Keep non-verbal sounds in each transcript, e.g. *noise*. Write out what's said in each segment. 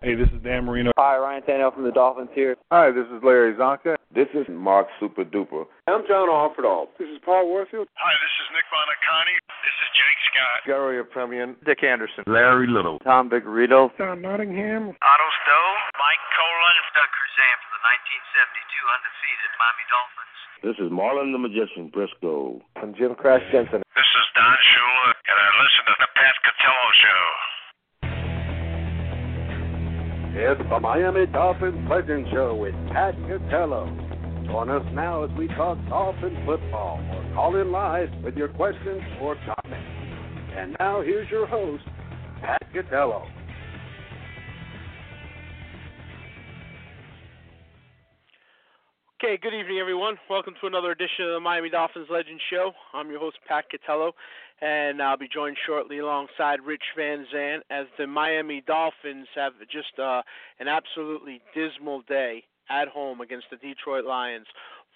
Hey, this is Dan Marino. Hi, Ryan Tannehill from the Dolphins here. Hi, this is Larry Csonka. This is Mark Super Duper. I'm John Offerdahl. This is Paul Warfield. Hi, this is Nick Buoniconti. This is Jake Scott. Garo Yepremian. Dick Anderson. Larry Little. Tom Vigorito. Don Nottingham. Otto Stowe. Mike Kolen. Doug Crusan from the 1972 undefeated Miami Dolphins. This is Marlon the Magician Briscoe. I'm Jim Crash Jensen. This is Don Shula, and I listen to the Pat Catello Show. It's the Miami Dolphins Legend Show with Pat Catello. Join us now as we talk Dolphin football or call in live with your questions or comments. And now here's your host, Pat Catello. Okay, good evening, everyone. Welcome to another edition of the Miami Dolphins Legend Show. I'm your host, Pat Catello, and I'll be joined shortly alongside Rich Van Zant as the Miami Dolphins have just uh, an absolutely dismal day at home against the Detroit Lions,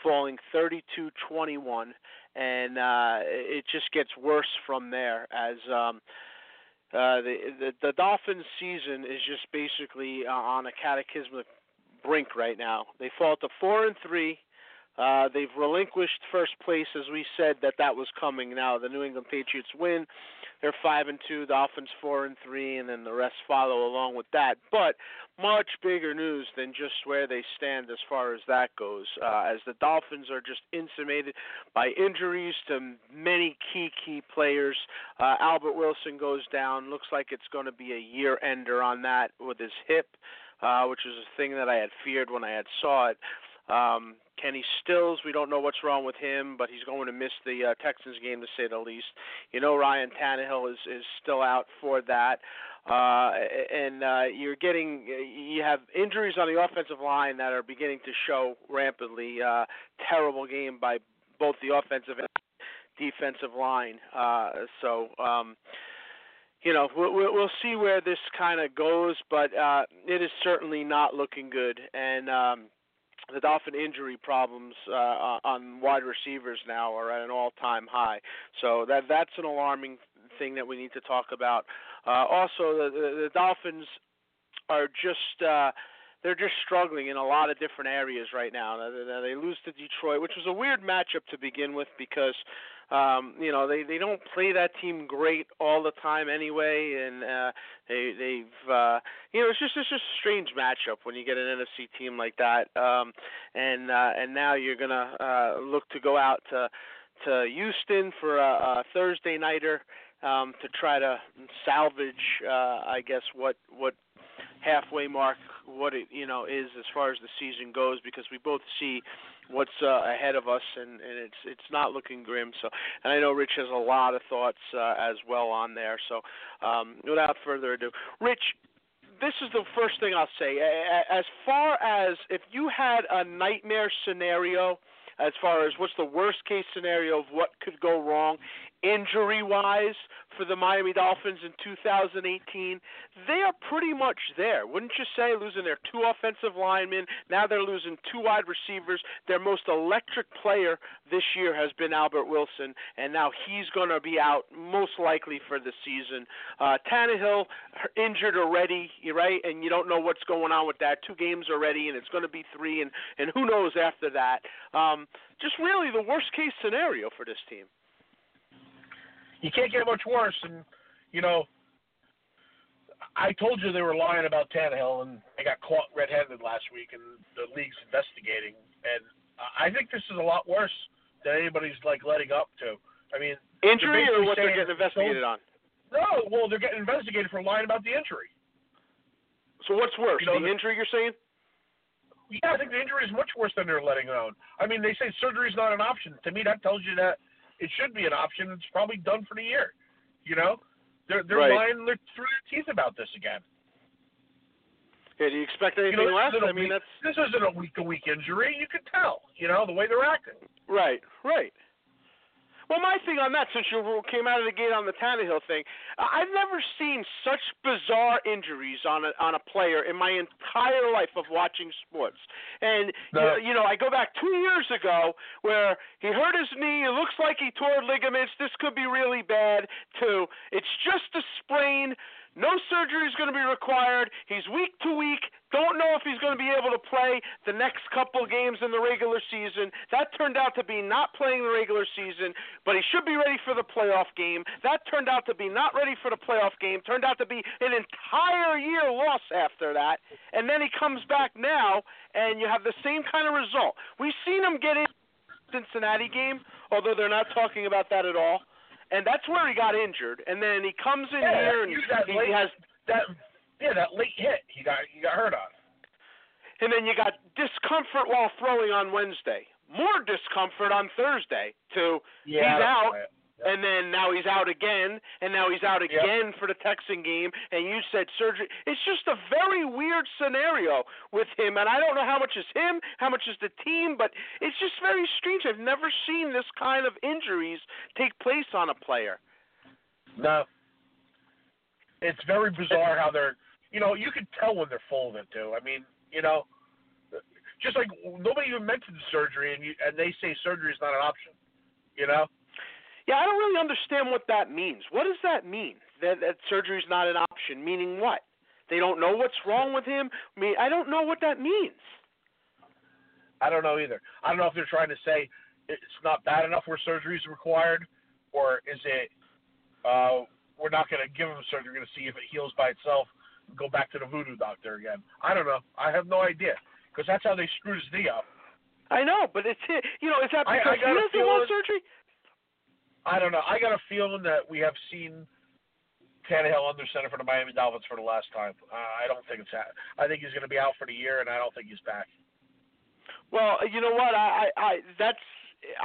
falling 32-21, and uh, it just gets worse from there as. Um, uh, the, the the Dolphins' season is just basically uh, on a cataclysmic brink right now. They fall to four and three. Uh, they've relinquished first place, as we said that that was coming. Now the New England Patriots win; they're five and two. Dolphins four and three, and then the rest follow along with that. But much bigger news than just where they stand as far as that goes, uh, as the Dolphins are just insulated by injuries to many key key players. Uh, Albert Wilson goes down. Looks like it's going to be a year ender on that with his hip uh, which was a thing that I had feared when I had saw it. Um, Kenny Stills, we don't know what's wrong with him, but he's going to miss the uh, Texans game to say the least. You know, Ryan Tannehill is is still out for that, uh, and uh, you're getting you have injuries on the offensive line that are beginning to show rampantly. Uh, terrible game by both the offensive and defensive line. Uh, so. Um, you know, we'll, we'll see where this kind of goes, but uh, it is certainly not looking good. And um, the Dolphin injury problems uh, on wide receivers now are at an all-time high. So that that's an alarming thing that we need to talk about. Uh, also, the, the, the Dolphins are just. Uh, they're just struggling in a lot of different areas right now. They lose to Detroit, which was a weird matchup to begin with because um, you know, they they don't play that team great all the time anyway, and uh, they they've uh, you know it's just it's just a strange matchup when you get an NFC team like that, um, and uh, and now you're gonna uh, look to go out to to Houston for a, a Thursday nighter um, to try to salvage, uh, I guess what what halfway mark what it you know is as far as the season goes because we both see what's uh, ahead of us, and, and it's it's not looking grim. So, and I know Rich has a lot of thoughts uh, as well on there. So, um, without further ado, Rich, this is the first thing I'll say. As far as if you had a nightmare scenario, as far as what's the worst case scenario of what could go wrong injury wise for the Miami Dolphins in 2018, they are pretty much there. Wouldn't you say? Losing their two offensive linemen, now they're losing two wide receivers. Their most electric player this year has been Albert Wilson, and now he's going to be out most likely for the season. Uh, Tannehill injured already, right? And you don't know what's going on with that. Two games already, and it's going to be three, and and who knows after that. Um, just really the worst case scenario for this team you can't get much worse. And you know, I told you they were lying about Tannehill, and they got caught red-handed last week, and the league's investigating. And I think this is a lot worse than anybody's like letting up to. I mean, injury or what they're getting investigated on? No, well, they're getting investigated for lying about the injury. So what's worse, you know, the, the injury you're saying? Yeah, I think the injury is much worse than they're letting on. I mean, they say surgery's not an option. To me, that tells you that it should be an option. It's probably done for the year. You know, they're they're right. lying through their teeth about this again. Yeah, do you expect anything you know, less? I mean, week, that's this isn't a week to week injury. You can tell. You know the way they're acting. Right, right. Well, my thing on that, since you came out of the gate on the Tannehill thing, I've never seen such bizarre injuries on a on a player in my entire life of watching sports. And no. you, you know, I go back two years ago where he hurt his knee. It looks like he tore ligaments. This could be really bad. Too. It's just a sprain no surgery is going to be required. He's week to week. Don't know if he's going to be able to play the next couple games in the regular season. That turned out to be not playing the regular season, but he should be ready for the playoff game. That turned out to be not ready for the playoff game. Turned out to be an entire year loss after that. And then he comes back now, and you have the same kind of result. We've seen him get in Cincinnati game, although they're not talking about that at all. And that's where he got injured. And then he comes in Yeah, here and he late- has That yeah, that late hit he got he got hurt on. and then you got discomfort while throwing on Wednesday. More discomfort on Thursday to Yeah, he's out right. And then now he's out again and now he's out again for the Texan game and you said surgery. It's just a very weird scenario with him and I don't know how much is him, how much is the team, but it's just very strange. I've never seen this kind of injuries take place on a player. No. It's very bizarre how they're, you know, you can tell when they're full of it too. I mean, you know, just like nobody even mentioned surgery, and you and they say surgery is not an option. You know, Yeah, I don't really understand what that means. What does that mean? That that surgery's not an option, meaning what? They don't know what's wrong with him. I mean, I don't know what that means. I don't know either. I don't know if they're trying to say it's not bad enough where surgery is required, or is it uh, we're not going to give him surgery, we're going to see if it heals by itself, go back to the voodoo doctor again. I don't know. I have no idea because that's how they screwed his knee up. I know, but it's you know, is that because I got he doesn't want surgery? I don't know. I got a feeling that we have seen Tannehill under center for the Miami Dolphins for the last time. Uh, I don't think it's that. I think he's going to be out for the year, and I don't think he's back. Well, you know what? I, I, I that's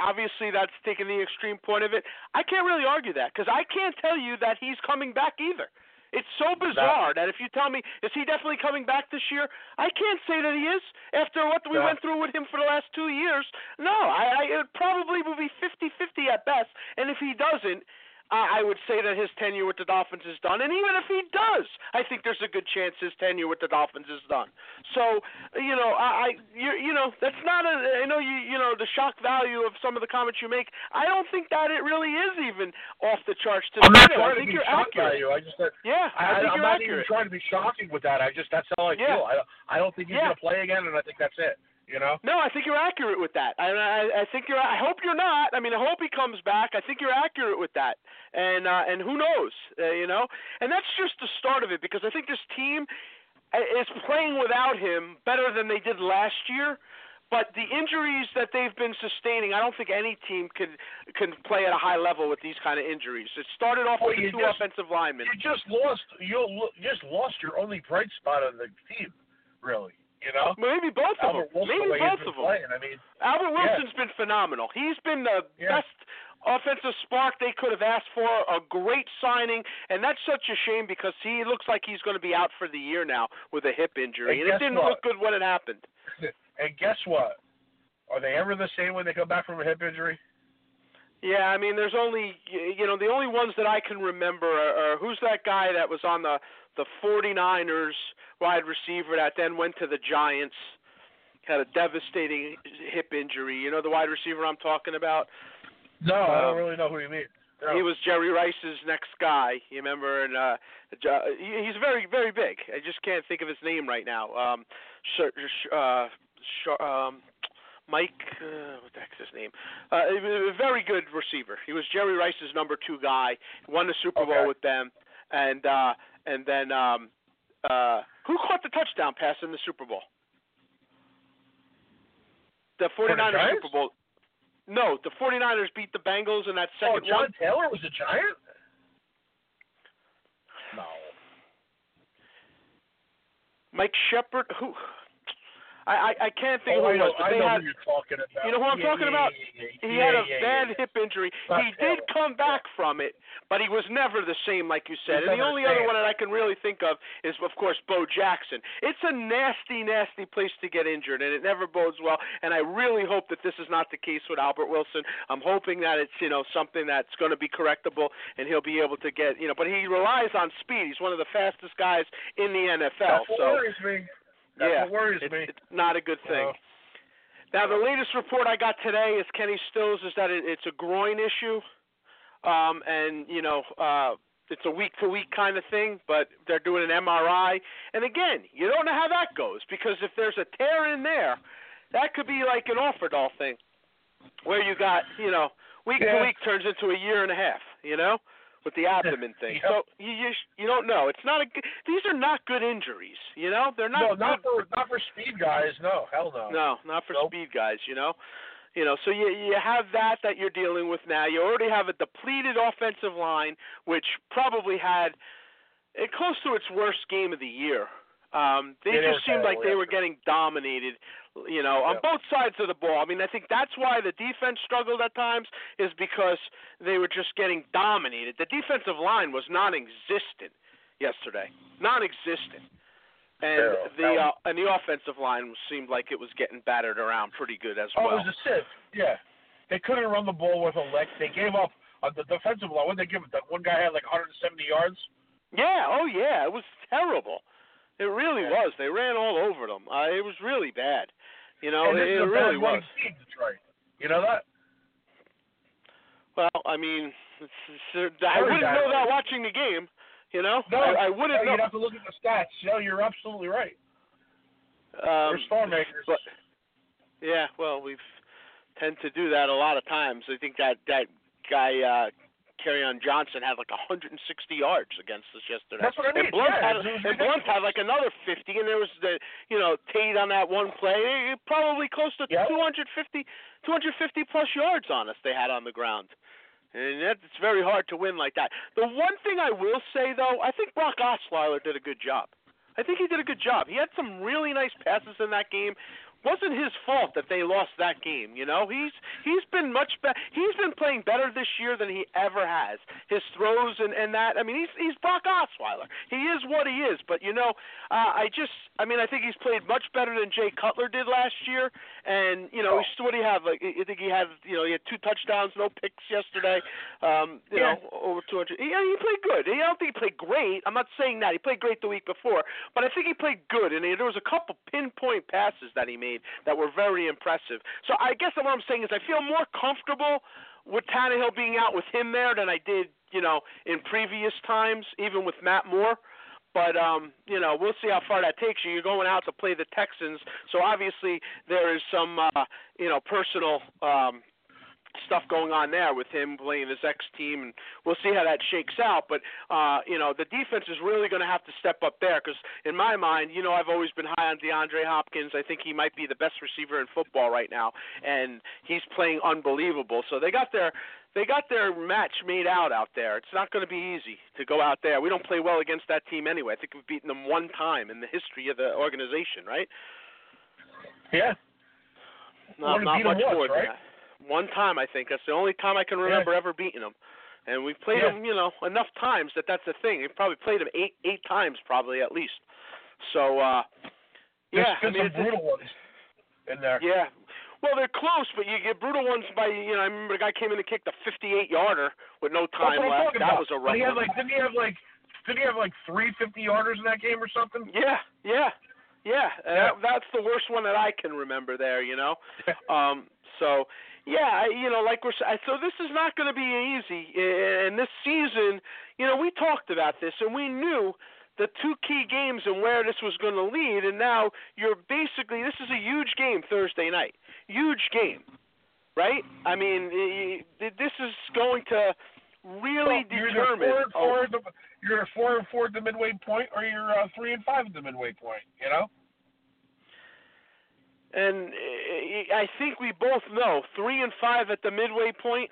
obviously that's taking the extreme point of it. I can't really argue that because I can't tell you that he's coming back either. It's so bizarre that if you tell me is he definitely coming back this year, I can't say that he is. After what we No. went through with him for the last two years, no, I, I it probably would be fifty-fifty at best. And if he doesn't, I I would say that his tenure with the Dolphins is done. And even if he does, I think there's a good chance his tenure with the Dolphins is done. So, you know, I, I you, you know, that's not a. I know you, you know, the shock value of some of the comments you make. I don't think that it really is even off the charts to I'm not either. I trying to think be you're shock accurate. I just Yeah, I, I, think I'm you're not accurate. even trying to be shocking with that. I just that's how I Yeah. feel. I I don't think he's Yeah. going to play again, and I think that's it. You know. No, I think you're accurate with that. I, I I think you're. I hope you're not. I mean, I hope he comes back. I think you're accurate with that. And uh, and who knows, uh, you know? And that's just the start of it because I think this team uh, is playing without him better than they did last year. But the injuries that they've been sustaining, I don't think any team can can play at a high level with these kind of injuries. It started off Well, with the two just- offensive linemen. You just lost. You just lost your only bright spot on the team, really. You know. Maybe both of them. Wilson, Maybe the way he's both of them. playing. I mean, Albert Yeah. Wilson's been phenomenal. He's been the Yeah. best offensive spark they could have asked for. A great signing, and that's such a shame because he looks like he's going to be out for the year now with a hip injury, And and it didn't what? look good when it happened. *laughs* and guess what? Are they ever the same when they come back from a hip injury? Yeah, I mean, there's only you know the only ones that I can remember are, are who's that guy that was on the the 49ers wide receiver that then went to the Giants, had a devastating hip injury. You know the wide receiver I'm talking about. No, I Um, don't really know who you mean. No. He was Jerry Rice's next guy. You remember? And uh, he's very, very big. I just can't think of his name right now. Um, sh- sh- uh, sh- um, Mike, uh, what the heck's his name? Uh, a very good receiver. He was Jerry Rice's number two guy. Won the Super Okay. Bowl with them, and uh, and then um, uh, who caught the touchdown pass in the Super Bowl? The 49ers Super Bowl. No, the 49ers beat the Bengals in that second. Oh, John one. Taylor was a giant. No. Mike Shepard. Who? I I, I can't think oh, who it know, was, but I they know had. who you're talking about. You know who I'm Yeah, talking yeah, about? Yeah, He had a bad hip injury. He did come back from it, but he was never the same, like you said. He's and the only other one that I can really think of is, of course, Bo Jackson. It's a nasty, nasty place to get injured, and it never bodes well. And I really hope that this is not the case with Albert Wilson. I'm hoping that it's you know something that's going to be correctable, and he'll be able to get you know. But he relies on speed. He's one of the fastest guys in the NFL. That's so worries me. That's yeah, what worries it's, me. it's not a good thing. Uh, Now, the latest report I got today is Kenny Stills is that it, it's a groin issue, um, and you know, uh, it's a week to week kind of thing, but they're doing an MRI. And again, you don't know how that goes because if there's a tear in there, that could be like an Offerdahl thing, where you got you know week Yeah. to week turns into a year and a half, you know, with the abdomen thing. *laughs* Yep. So you you, sh- you don't know. It's not a good, these are not good injuries, you know. They're not no, good not for not for speed guys. No, hell no. no, not for Nope. speed guys. You know, you know. So you you have that that you're dealing with now. You already have a depleted offensive line, which probably had it close to its worst game of the year. Um, they Yeah, they just seemed like they yeah. were getting dominated. You know, on both sides of the ball. I mean, I think that's why the defense struggled at times is because they were just getting dominated. The defensive line was non-existent yesterday, non-existent and the uh, and the offensive line seemed like it was getting battered around pretty good as Oh, well. Oh, it was a sieve. Yeah, they couldn't run the ball with a leg. They gave up on the defensive line. What they give it? That one guy had like 170 yards. yeah, oh yeah, it was terrible. It really Yeah. was. They ran all over them. Uh, it was really bad. You know, it, it really was. Detroit. You know that? Well, I mean, it's, it's, uh, I wouldn't know that watching the game. You know, No, I, I wouldn't no, know. You'd have to look at the stats. No, you're absolutely right. Um, They're star makers. But yeah, well, we've tend to do that a lot of times. I think that that guy uh on Johnson had like 160 yards against us yesterday. That's what I mean. And Blount Yeah, had and Blount had like another 50, and there was the you know Tate on that one play, probably close to Yep. 250 250 plus yards on us. They had on the ground. And that, it's very hard to win like that. The one thing I will say, though, I think Brock Osweiler did a good job. I think he did a good job. He had some really nice passes in that game. Wasn't his fault that they lost that game. You know, he's he's been much better. He's been playing better this year than he ever has. His throws and and that. I mean, he's he's Brock Osweiler. He is what he is. But you know, uh, I just, I mean, I think he's played much better than Jay Cutler did last year. And you know, Oh. he's, what do you have? Like, I think he had, you know, he had two touchdowns, no picks yesterday. Um, you Yeah. know, over 200. Yeah, he played good. I don't think he played great. I'm not saying that. He played great the week before, but I think he played good. And there was a couple pinpoint passes that he made that were very impressive. So I guess what I'm saying is I feel more comfortable with Tannehill being out with him there than I did, you know, in previous times, even with Matt Moore. But um, you know, we'll see how far that takes you. You're going out to play the Texans, so obviously there is some, uh, you know, personal um, stuff going on there with him playing his ex team, and we'll see how that shakes out. But uh, you know, the defense is really going to have to step up there because, in my mind, you know, I've always been high on DeAndre Hopkins. I think he might be the best receiver in football right now, and he's playing unbelievable. So they got their they got their match made out out there. It's not going to be easy to go out there. We don't play well against that team anyway. I think we've beaten them one time in the history of the organization, right? Yeah. Not, not much more than right? that. One time, I think. That's the only time I can remember ever beating them. And we've played Yeah. them, you know, enough times that that's the thing. We've probably played them eight eight times, probably at least. So, uh, There's yeah, I mean, some brutal ones in there. yeah. Well, they're close, but you get brutal ones by you know. I remember the guy came in and kicked a 58 yarder with no time left. That about. was a rough he had like, didn't he have like, didn't he have like three 50 yarders in that game or something? Yeah, yeah, yeah. Uh, Yeah. that's the worst one that I can remember there. You know. *laughs* Um, so yeah, I, you know, like we're so this is not going to be easy. And this season, you know, we talked about this and we knew the two key games and where this was going to lead. And now you're basically this is a huge game Thursday night, huge game, right? I mean, this is going to really Well, you're determine. four and oh, four at the, you're four and four at the midway point, or you're uh, three and five at the midway point. You know. And uh, I think we both know three and five at the midway point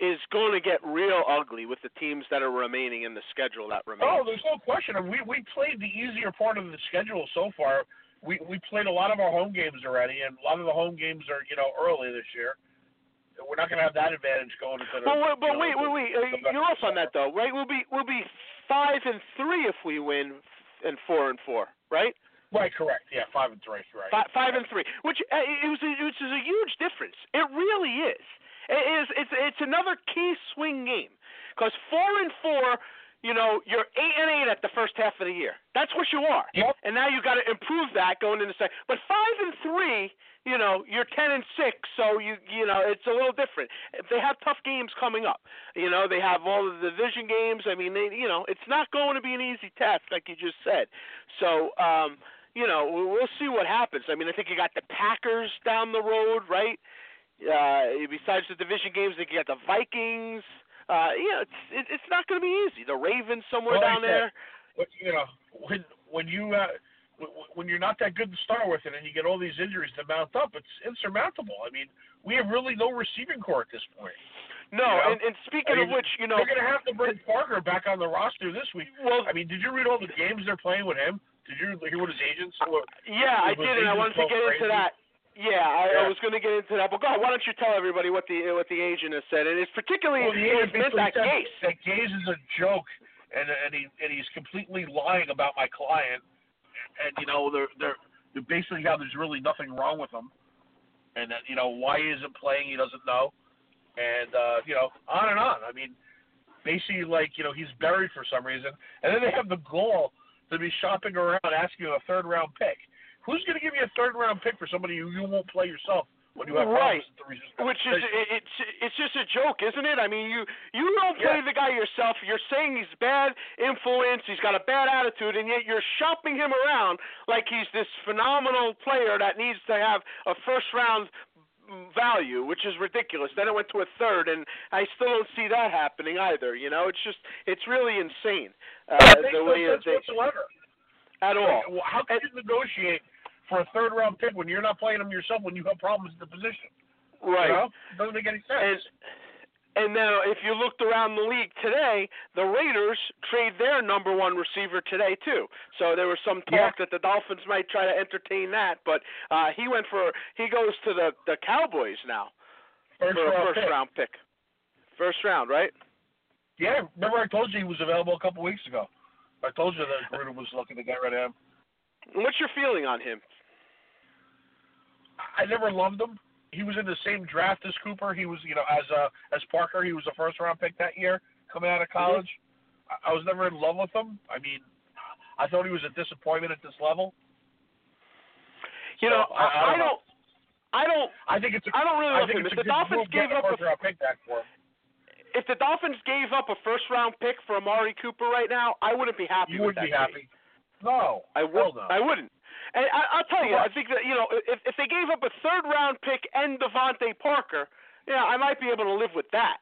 is going to get real ugly with the teams that are remaining in the schedule that remains. Oh, there's no question. We we played the easier part of the schedule so far. We we played a lot of our home games already, and a lot of the home games are you know early this year. We're not going to have that advantage going into the. But wait, but know, wait, wait, wait. Uh, you're off on that though, right? We'll be we'll be five and three if we win, and four and four, right? Right, correct. Yeah, five and three. Right. Five, five and three, which uh, it was, which is a huge difference. It really is. It is. It's it's another key swing game because four and four, you know, you're eight and eight at the first half of the year. That's what you are. Yep. And now you got to improve that going into second. But five and three, you know, you're ten and six, so you you know it's a little different. They have tough games coming up. You know, they have all of the division games. I mean, they you know, it's not going to be an easy task, like you just said. So. um you know, we'll see what happens. I mean, I think you got the Packers down the road, right? Uh, besides the division games, I think you got the Vikings. Uh, you know, it's it, it's not going to be easy. The Ravens somewhere Well, down like there. But, you know, when when you uh, when you're not that good to start with, it and you get all these injuries that mount up, it's insurmountable. I mean, we have really no receiving corps at this point. No, you know, and, and speaking I mean, of which, you know, They're going to have to bring Parker back on the roster this week. well, I mean, did you read all the games they're playing with him? Did you hear what his agents? What, yeah, I did, and I wanted to get into that. Yeah, I, I was going to get into that. But go on, why don't you tell everybody what the what the agent has said? And it's particularly well, the agent meant that case. that Gase is a joke, and and he and he's completely lying about my client, and you know they're they're, they're basically how there's really nothing wrong with him, and that you know why he isn't playing he doesn't know, and uh, you know on and on. I mean, basically like you know he's buried for some reason, and then they have the gall to be shopping around asking a third round pick. Who's going to give you a third round pick for somebody who you won't play yourself when you have Right. problems at the resist- Which is it's it's just a joke, isn't it? I mean, you you don't play Yeah. the guy yourself. You're saying he's bad influence. He's got a bad attitude, and yet you're shopping him around like he's this phenomenal player that needs to have a first round value, which is ridiculous. Then it went to a third, and I still don't see that happening either. You know, it's just it's really insane uh, the no way sense they whatsoever. at all. How can you negotiate for a third round pick when you're not playing them yourself when you have problems at the position? Right. You know? It doesn't make any sense. and now, if you looked around the league today, the Raiders trade their number one receiver today too. So there was some talk that the Dolphins might try to entertain that, but uh, he went for he goes to the the Cowboys now first for a round first pick. round pick. First round, right? Yeah, remember I told you he was available a couple weeks ago. I told you that Gruden was looking to get rid of him. What's your feeling on him? I never loved him. He was in the same draft as Cooper. He was, you know, as uh, as Parker. He was a first round pick that year coming out of college. I, I was never in love with him. I mean, I thought he was a disappointment at this level. You So, know, I- I I, don't know. don't. I don't. I think it's a, I don't really love think him. If the Dolphins gave up a first round pick back for him. if the Dolphins gave up a first round pick for Amari Cooper right now, I wouldn't be happy You with would that be trade. happy. No, I would. no. I wouldn't. And I, I'll tell you, I think that you know, if if they gave up a third round pick and DeVante Parker, yeah, I might be able to live with that.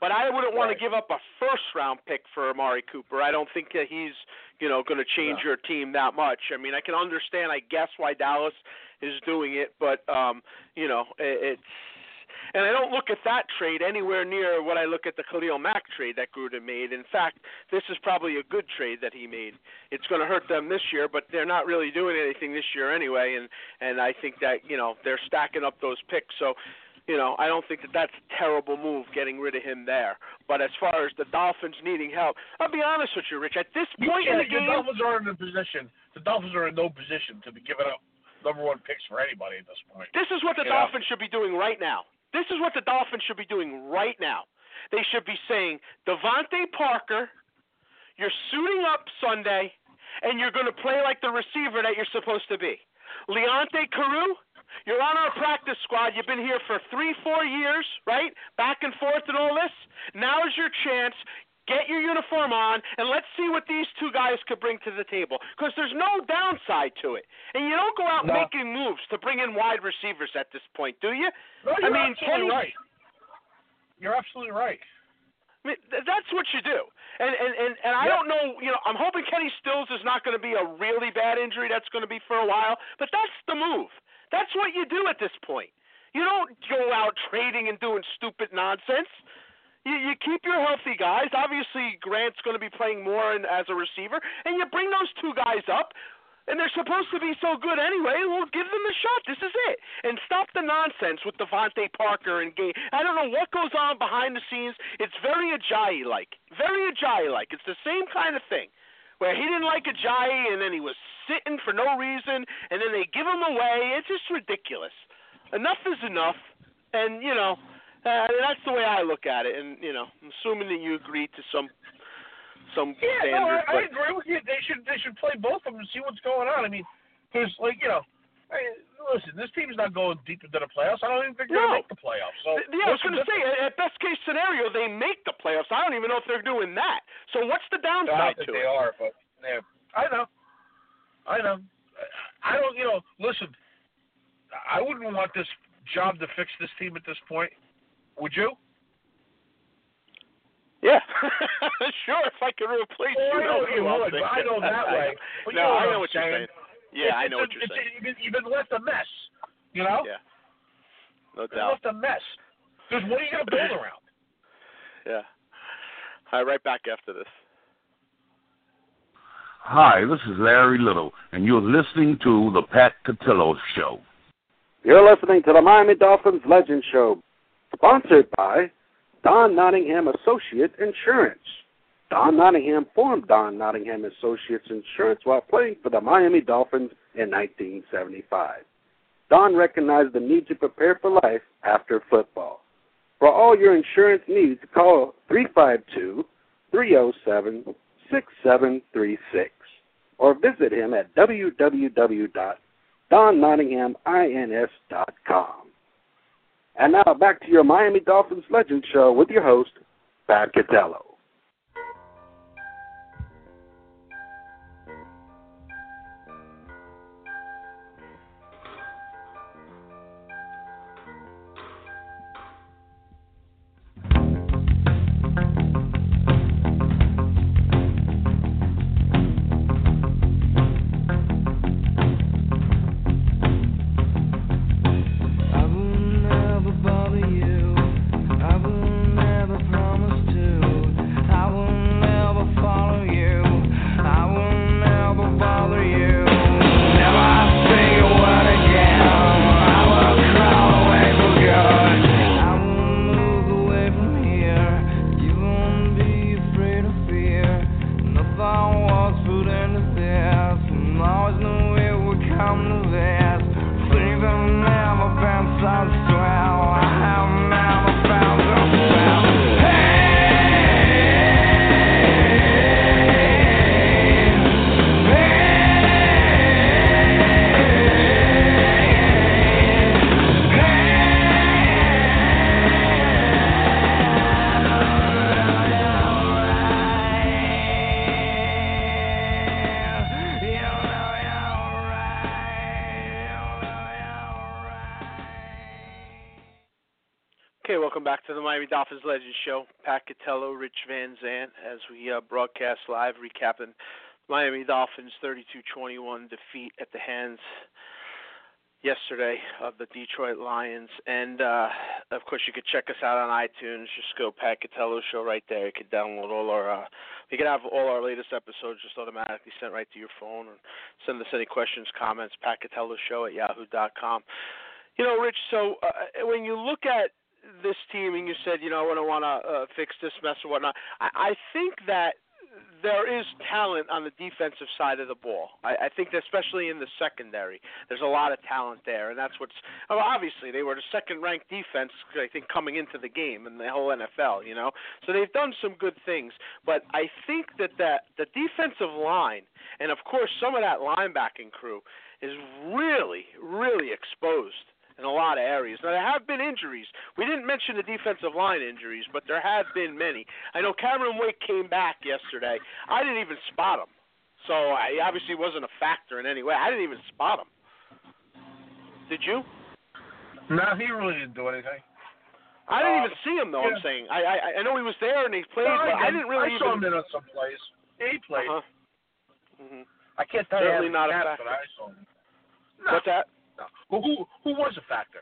But I wouldn't want to give up a first round pick for Amari Cooper. I don't think that he's, you know, going to change No. your team that much. I mean, I can understand, I guess, why Dallas is doing it, but um, you know, it, it's and I don't look at that trade anywhere near what I look at the Khalil Mack trade that Gruden made. In fact, this is probably a good trade that he made. It's going to hurt them this year, but they're not really doing anything this year anyway. And and I think that you know they're stacking up those picks. So, you know, I don't think that that's a terrible move getting rid of him there. But as far as the Dolphins needing help, I'll be honest with you, Rich. At this You point in can't- the game, the Dolphins are in a position. The Dolphins are in no position to be giving up number one picks for anybody at this point. This is what the Yeah. Dolphins should be doing right now. This is what the Dolphins should be doing right now. They should be saying, DeVante Parker, you're suiting up Sunday, and you're going to play like the receiver that you're supposed to be. Leonte Carroo, you're on our practice squad. You've been here for three, four years, right? Back and forth and all this. Now is your chance. Get your uniform on, and let's see what these two guys could bring to the table. Because there's no downside to it. And you don't go out No. making moves to bring in wide receivers at this point, do you? No, I you're mean, absolutely Kenny- right. You're absolutely right. I mean, th- that's what you do. And and and, and I Yep. don't know, you know, I'm hoping Kenny Stills is not going to be a really bad injury. That's going to be for a while. But that's the move. That's what you do at this point. You don't go out trading and doing stupid nonsense. You, you keep your healthy guys. Obviously, Grant's going to be playing more in, as a receiver, and you bring those two guys up. And they're supposed to be so good anyway. We'll give them a shot. This is it. And stop the nonsense with DeVante Parker and Gay. I don't know what goes on behind the scenes. It's very Ajayi like. Very Ajayi like. It's the same kind of thing. Where he didn't like Ajayi and then he was sitting for no reason and then they give him away. It's just ridiculous. Enough is enough. And, you know, uh, that's the way I look at it. And, you know, I'm assuming that you agree to some some Yeah, standard. no, I, I agree with you. They should they should play both of them and see what's going on. I mean, there's like you know, I, listen, this team's not going deep into the playoffs. I don't even think they're No. gonna make the playoffs. So yeah, I was going to say, at best case scenario, they make the playoffs. I don't even know if they're doing that. So what's the I downside to they it? are, but yeah, I know, I know. I don't, you know. Listen, I wouldn't want this job to fix this team at this point. Would you? Yeah, *laughs* sure. If I could replace Well, oh, I you, know that's you I'm would, but I know that way. But you no, know I know I'm what you're saying. saying. Yeah, I It's- know what you're it's- saying. You've been, you've been left a mess. You know, Yeah, no you've doubt. left a mess. Because what are you going to build *laughs* around? Yeah. All right, right back after this. Hi, this is Larry Little, and you're listening to the Pat Catello Show. You're listening to the Miami Dolphins Legend Show, sponsored by Don Nottingham Associate Insurance. Don Nottingham formed Don Nottingham Associates Insurance while playing for the Miami Dolphins in 1975. Don recognized the need to prepare for life after football. For all your insurance needs, call 352 307 6736 or visit him at www.donnottinghamins.com. And now back to your Miami Dolphins Legend Show with your host, Pat Catello. Dolphins Legends Show. Pat Catello, Rich Van Zant, as we uh, broadcast live, recapping Miami Dolphins' 32-21 defeat at the hands yesterday of the Detroit Lions. And uh, of course, you could check us out on iTunes. Just go Pat Catello Show right there. You could download all our. Uh, you can have all our latest episodes just automatically sent right to your phone, or send us any questions, comments. Pat Catello Show at yahoo.com. You know, Rich. So uh, when you look at this team, and you said, you know, I don't want to uh, fix this mess or whatnot. I, I think that there is talent on the defensive side of the ball. I, I think, that especially in the secondary, there's a lot of talent there, and that's what's. Well, obviously, they were the second-ranked defense, I think, coming into the game in the whole NFL. You know, so they've done some good things. But I think that that the defensive line, and of course, some of that linebacking crew, is really, really exposed in a lot of areas. Now there have been injuries. We didn't mention the defensive line injuries, but there have been many. I know Cameron Wake came back yesterday. I didn't even spot him, so I obviously wasn't a factor in any way. I didn't even spot him. Did you? No, he really didn't do anything. I didn't Uh, even see him though. I'm saying I, I I know he was there and he played, No, but I didn't. didn't really I saw him in some plays. Yeah, he played. Uh-huh. hmm I can't tell you Certainly how not a factor. but I saw him. No, What's that? No. Well, who who was a factor?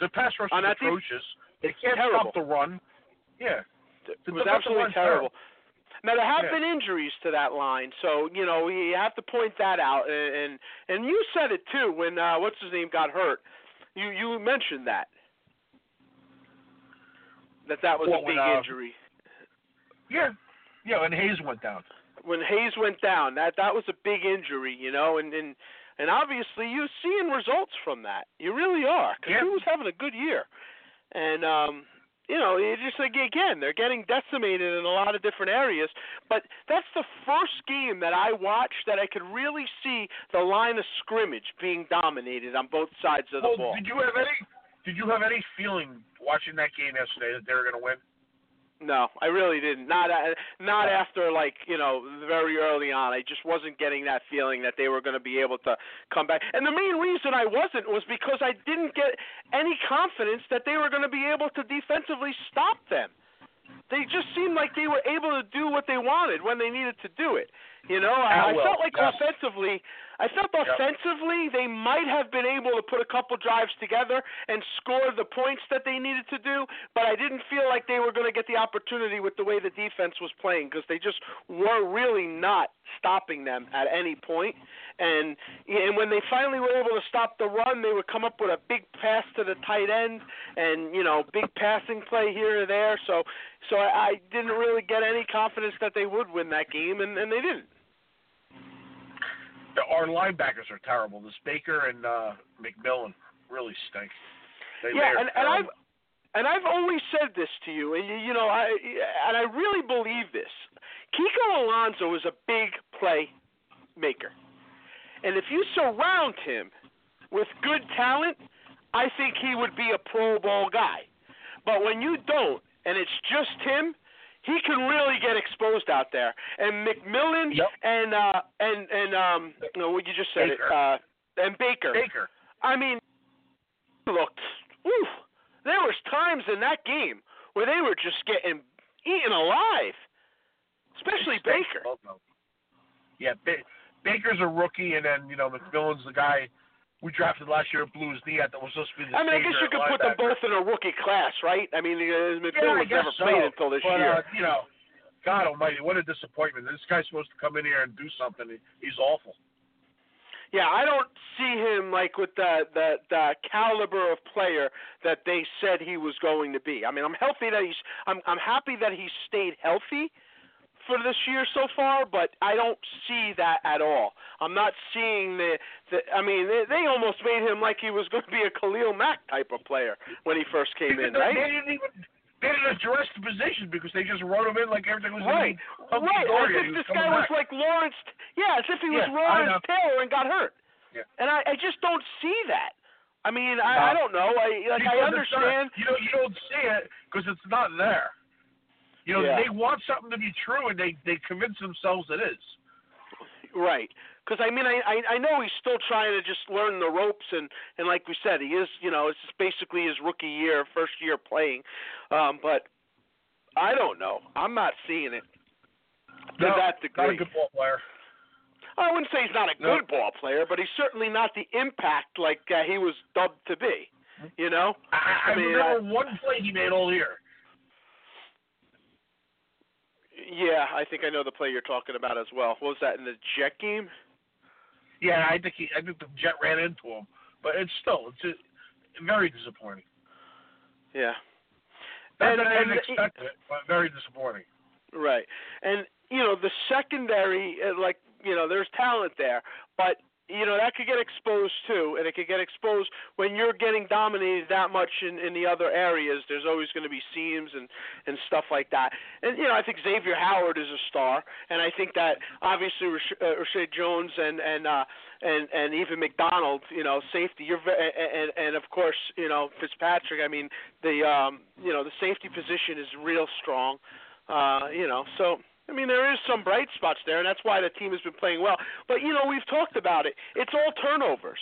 The pass rush was atrocious. They can't Terrible. stop the run. Yeah. It was absolutely terrible. Now there have Yeah. been injuries to that line, so you know we have to point that out. And and, and you said it too when uh, what's his name got hurt. You you mentioned that that that was What, a when, big uh, injury Yeah. Yeah, and Hayes went down. when Hayes went down. That that was a big injury, you know, and and and obviously you're seeing results from that. You really are because Yeah. was having a good year, and um you know, it's just like again, they're getting decimated in a lot of different areas. But that's the first game that I watched that I could really see the line of scrimmage being dominated on both sides of the well, ball. did you have any? Did you have any feeling watching that game yesterday that they were going to win? No, I really didn't. Not not after like you know very early on. I just wasn't getting that feeling that they were going to be able to come back. And the main reason I wasn't was because I didn't get any confidence that they were going to be able to defensively stop them. They just seemed like they were able to do what they wanted when they needed to do it. You know, I, ah, I felt like offensively, I felt offensively they might have been able to put a couple drives together and score the points that they needed to do, but I didn't feel like they were going to get the opportunity with the way the defense was playing because they just were really not stopping them at any point. And and when they finally were able to stop the run, they would come up with a big pass to the tight end and you know big passing play here or there. So so I, I didn't really get any confidence that they would win that game, and, and they didn't. Our linebackers are terrible. This Baker and uh, McMillan really stink. They, yeah, and, and I've and I've always said this to you, and you, you know, I and I really believe this. Kiko Alonso is a big play maker, and if you surround him with good talent, I think he would be a Pro Bowl guy. But when you don't, and it's just him, he can really get exposed out there. And McMillan Yep. and uh and and um no, what you just said Baker. it uh and Baker. Baker. I mean, looked. Oof, there was times in that game where they were just getting eaten alive, especially Baker. both of them. Yeah, ba- Baker's a rookie, and then you know McMillan's the guy we drafted last year. His knee out. That was supposed to be the I mean, I guess you could put them both in a rookie class, right? I mean, uh, Yeah, I never so. played until this but, year. Uh, you know, God Almighty, what a disappointment! This guy's supposed to come in here and do something. He's awful. Yeah, I don't see him like with the the the caliber of player that they said he was going to be. I mean, I'm healthy that he's I'm I'm happy that he stayed healthy for this year so far, but I don't see that at all. I'm not seeing the the I mean, they, they almost made him like he was *laughs* going to be a Khalil Mack type of player when he first came in, right? They didn't even they didn't address the position because they just wrote him in like everything was Right, hunky right. As if this guy coming was like Lawrence. Yeah, as if he was Yeah, Lawrence. Taylor and got hurt. Yeah. And I, I just don't see that. I mean, I, No. I don't know. I like I it's not- understand. you know, you don't see it because it's not there. You know, Yeah. they want something to be true, and they they convince themselves it is. Right. Because I mean, I, I I know he's still trying to just learn the ropes, and and like we said, he is. You know, it's just basically his rookie year, first year playing. Um, but I don't know. I'm not seeing it to No, that Not a good ball player. I wouldn't say he's not a No. good ball player, but he's certainly not the impact like uh, he was dubbed to be. You know. I, I, I mean, remember one play he made all year. Yeah, I think I know the play you're talking about as well. What was that in the Jet game? Yeah, I think he, I think the jet ran into him, but it's still it's a, very disappointing. Yeah. Not And- that I didn't expect it, but very disappointing. Right. And you know, the secondary uh, like, you know, there's talent there, but you know, that could get exposed too, and it could get exposed when you're getting dominated that much in in the other areas. There's always going to be seams and and stuff like that. And you know, I think Xavien Howard is a star, and I think that obviously Rash- uh, Reshad Jones and and uh and and even McDonald, you know, safety. You're ve- and and of course, you know, Fitzpatrick. I mean, the um you know the safety position is real strong. Uh, you know, so I mean there is some bright spots there, and that's why the team has been playing well. But you know, we've talked about it. It's all turnovers.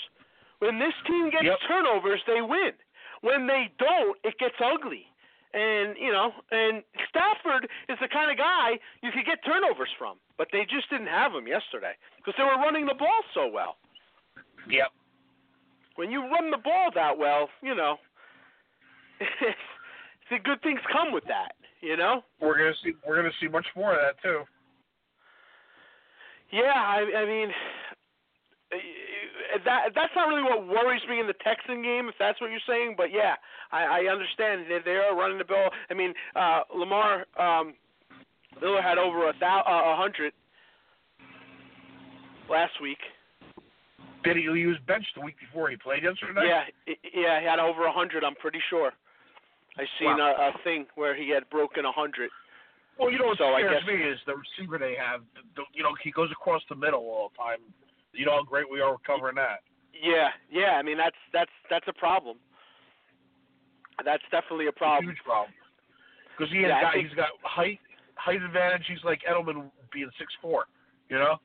When this team gets Yep. turnovers, they win. When they don't, it gets ugly. And you know, and Stafford is the kind of guy you could get turnovers from, but they just didn't have him yesterday because they were running the ball so well. Yep. When you run the ball that well, you know, *laughs* the good things come with that. You know. We're gonna see we're gonna see much more of that too. Yeah, I, I mean, uh, that that's not really what worries me in the Texan game, if that's what you're saying. But yeah, I, I understand that they are running the ball. I mean, uh, Lamar um, Miller had over a thou uh, a hundred last week. Did he? He was benched the week before he played yesterday. Yeah, yeah, he had over a hundred. I'm pretty sure. I seen Wow. a, a thing where he had broken a hundred. Well, you know what So I scares guess- me is the receiver they have. The, you know, he goes across the middle all the time. You know how great we are covering that. Yeah, yeah. I mean that's that's that's a problem. That's definitely a problem. Huge problem. Because he has Yeah, got think- he's got height height advantage. He's like Edelman being six four. You know,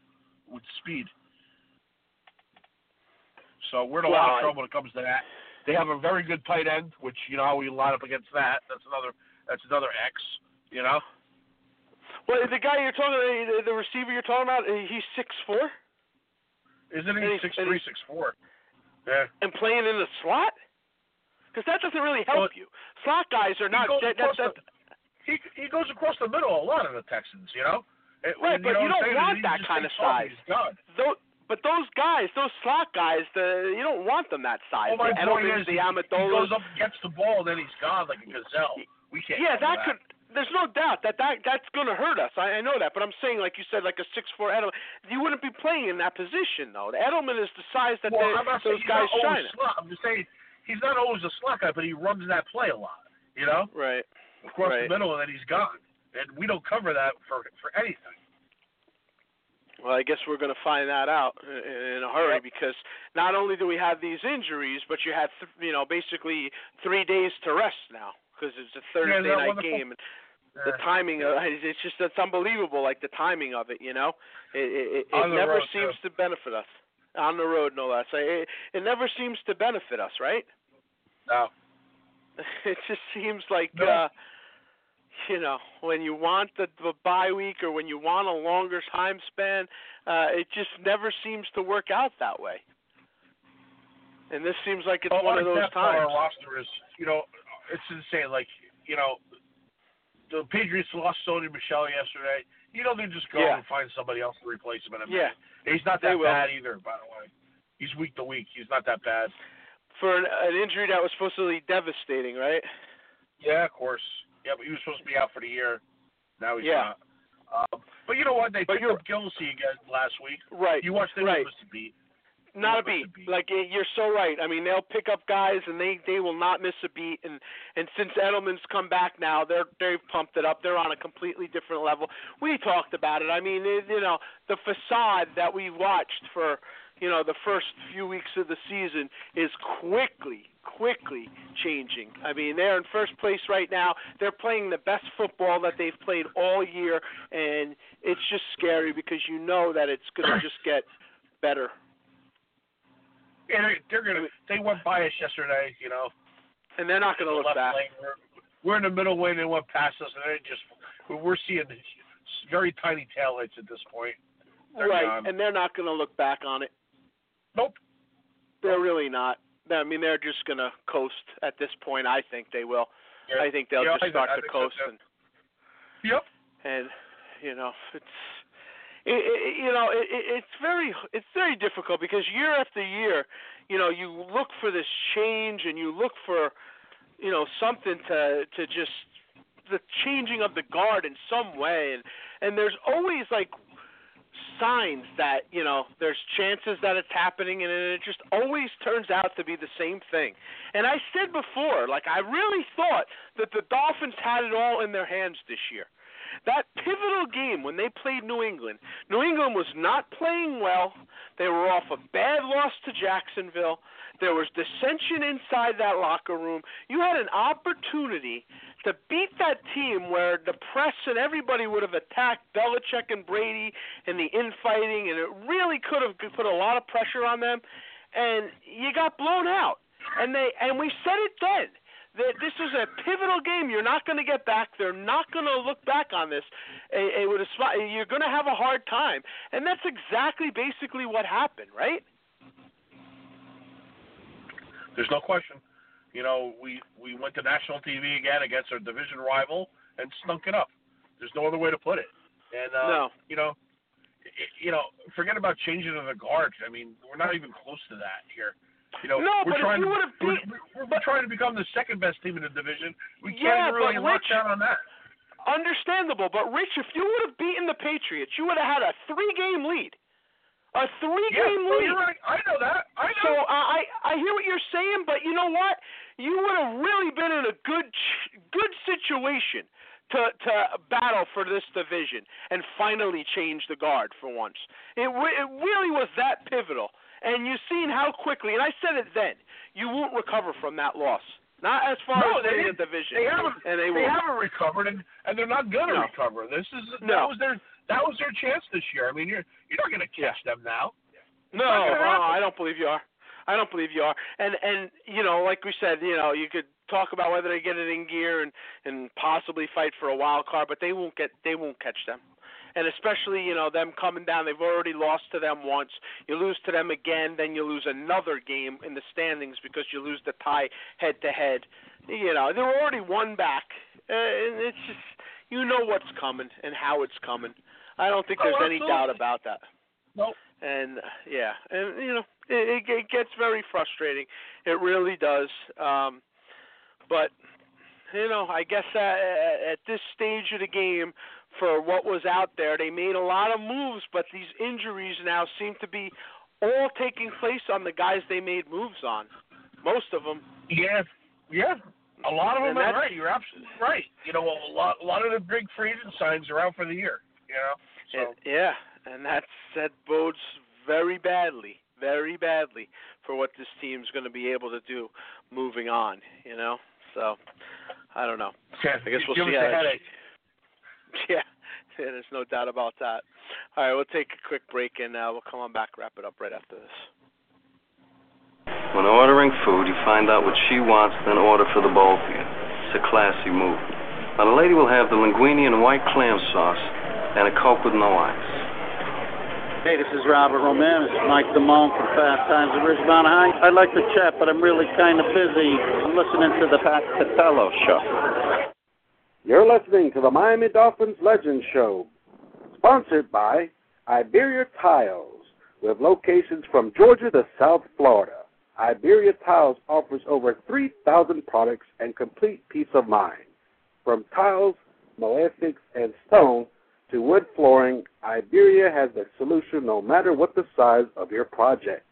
with speed. So we're in a lot of trouble when it comes to that. They have a very good tight end, which you know how we line up against that. That's another that's another X. You know. Well, the guy you're talking, the, the receiver you're talking about, he's six four Isn't he And six and three, six? Yeah. and playing in the slot. Because that doesn't really help Well, you. Slot guys are not. That, that, that, the- he he goes across the middle a lot of the Texans. You know. And- Right, and but know you don't want that kind of size. He's done. Those, but those guys, those slot guys, the you don't want them that size. Well, my the point Edelmans, is, the he, he Amendolas. goes up, gets the ball, then he's gone like a gazelle. We can't. Yeah, cover that could. There's no doubt that, that that's going to hurt us. I, I know that, but I'm saying, like you said, like a six four Edelman, you wouldn't be playing in that position though. The Edelman is the size that well, they, saying those guys shine slot. I'm just saying he's not always a slot guy, but he runs that play a lot. You know, Right. across Right. the middle, and then he's gone. And we don't cover that for for anything. Well, I guess we're going to find that out in, a hurry Yep. because not only do we have these injuries, but you had, th- you know, basically three days to rest now because it's a Thursday isn't night wonderful? game. And the timing, of, it's just it's unbelievable. Like the timing of it, you know, it it, it, it never road, seems to benefit us. On the road, no less. It, it never seems to benefit us, right? no. *laughs* It just seems like No. uh you know, when you want the, the bye week or when you want a longer time span, uh it just never seems to work out that way. And this seems like it's But one of those that part of times. Our roster is, you know, it's insane. Like, you know, the Patriots lost Sony Michel yesterday. You know, they just go Yeah. and find somebody else to replace him in a Yeah. He's not They that will. bad either, by the way. He's week to week. He's not that bad. For an, an injury that was supposed to be devastating, right? Yeah, of course. Yeah, but he was supposed to be out for the year. Now he's Yeah. not. Um, but you know what? They But picked up Gilsey again last week. Right. You watched them right. miss a beat. Not a beat. a beat. Like you're so right. I mean, they'll pick up guys and they they will not miss a beat. And and since Edelman's come back now, they're they've pumped it up. They're on a completely different level. We talked about it. I mean, it, you know, the facade that we watched for you know the first few weeks of the season is quickly quickly changing. I mean, they're in first place right now. They're playing the best football that they've played all year, and it's just scary because you know that it's going to just get better. Yeah, they're, they're gonna. They went by us yesterday. You know, And they're not going to look back. lane. We're, we're in the middle lane. They went past us, and they just we're, we're seeing very tiny taillights at this point. They're Right, gone. and they're not going to look back on it. Nope. They're really not. I mean, they're just going to coast at this point. I think they will. Yeah. I think they'll Yeah, just start I to coast and Yep. and you know it's it, it, you know it, it, it's very it's very difficult because year after year you know you look for this change and you look for you know something to to just the changing of the guard in some way and and there's always like signs that you know there's chances that it's happening and it just always turns out to be the same thing and i said before like i really thought that the dolphins had it all in their hands this year that pivotal game when they played New England, New England was not playing well. They were off a bad loss to Jacksonville. There was dissension inside that locker room. You had an opportunity to beat that team where the press and everybody would have attacked Belichick and Brady and the infighting, and it really could have put a lot of pressure on them. And you got blown out. And they and we said it then that this is a pivotal game. You're not going to get back. They're not going to look back on this. It, with a. You're going to have a hard time, and that's exactly basically what happened, right? There's no question. You know, we we went to national TV again against our division rival and stunk it up. There's no other way to put it. And uh, No. you know, i you know, forget about changing of the guard. I mean, we're not even close to that here. You know, No, we're but if trying you to we're, beat- we're, we're trying to become the second best team in the division. We Yeah, can't really lock Rich- down on that. Understandable, but Rich, if you would have beaten the Patriots, you would have had a three-game lead. A three-game well, lead. right. I know that. I know. So I I hear what you're saying, but you know what? You would have really been in a good ch- situation to to battle for this division and finally change the guard for once. It it really was that pivotal, and you've seen how quickly. And I said it then. You won't recover from that loss. Not as far No, as they the division. They haven't. and they, they haven't recovered, and and they're not gonna No. recover. This is that No. was their that was their chance this year. I mean, you're you're not gonna catch them now. No, no. I don't believe you are. I don't believe you are. And and you know, like we said, you know, you could talk about whether they get it in gear and and possibly fight for a wild card, but they won't get they won't catch them. And especially, you know, them coming down, they've already lost to them once. You lose to them again, then you lose another game in the standings because you lose the tie head to head. You know, they're already one back. Uh, and it's just you know what's coming and how it's coming. I don't think Oh, there's any doubt about that Nope. and yeah, and you know it, it, gets very frustrating. It really does. Um, but you know, I guess uh, at this stage of the game, for what was out there, they made a lot of moves, but these injuries now seem to be all taking place on the guys they made moves on. Most of them. Yeah, yeah. A lot of them are right. You're absolutely right. You know, a lot a lot of the big free agent signs are out for the year. You know, so And- yeah, and that's that bodes very badly, very badly for what this team's going to be able to do moving on. You know, so I don't know. yeah, I guess we'll give see how that- *laughs* Yeah, yeah, there's no doubt about that. All right, we'll take a quick break and uh, we'll come on back, and wrap it up right after this. When ordering food, you find out what she wants, then order for the both of you. It's a classy move. Now, the lady will have the linguine and white clam sauce and a Coke with no ice. Hey, this is Robert Romanus. It's Mike Damone from Fast Times at Ridgemont High. I'd like to chat, but I'm really kind of busy. I'm listening to the Pat Catello show. You're listening to the Miami Dolphins Legends Show, sponsored by Iberia Tiles, with locations from Georgia to South Florida. Iberia Tiles offers over 3,000 products and complete peace of mind. From tiles, mosaics, and stone to wood flooring, Iberia has the solution no matter what the size of your project.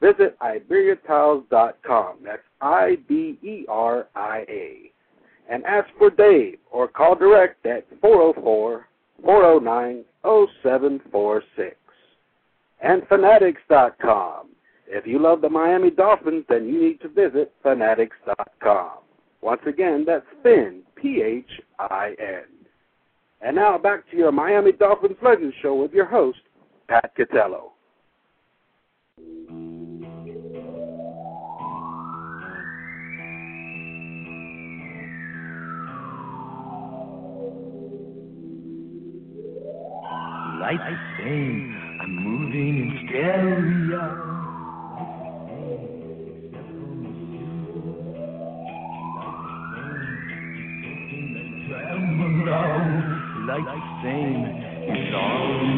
Visit IberiaTiles.com. That's I B E R I A. And ask for Dave or call direct at 404 409 0746. And Phinatics.com. If you love the Miami Dolphins, then you need to visit Phinatics.com. Once again, that's Phin, P H I N. And now back to your Miami Dolphins Legends Show with your host, Pat Catello. Lights sing, I'm moving in stereo. Lights sing, it's all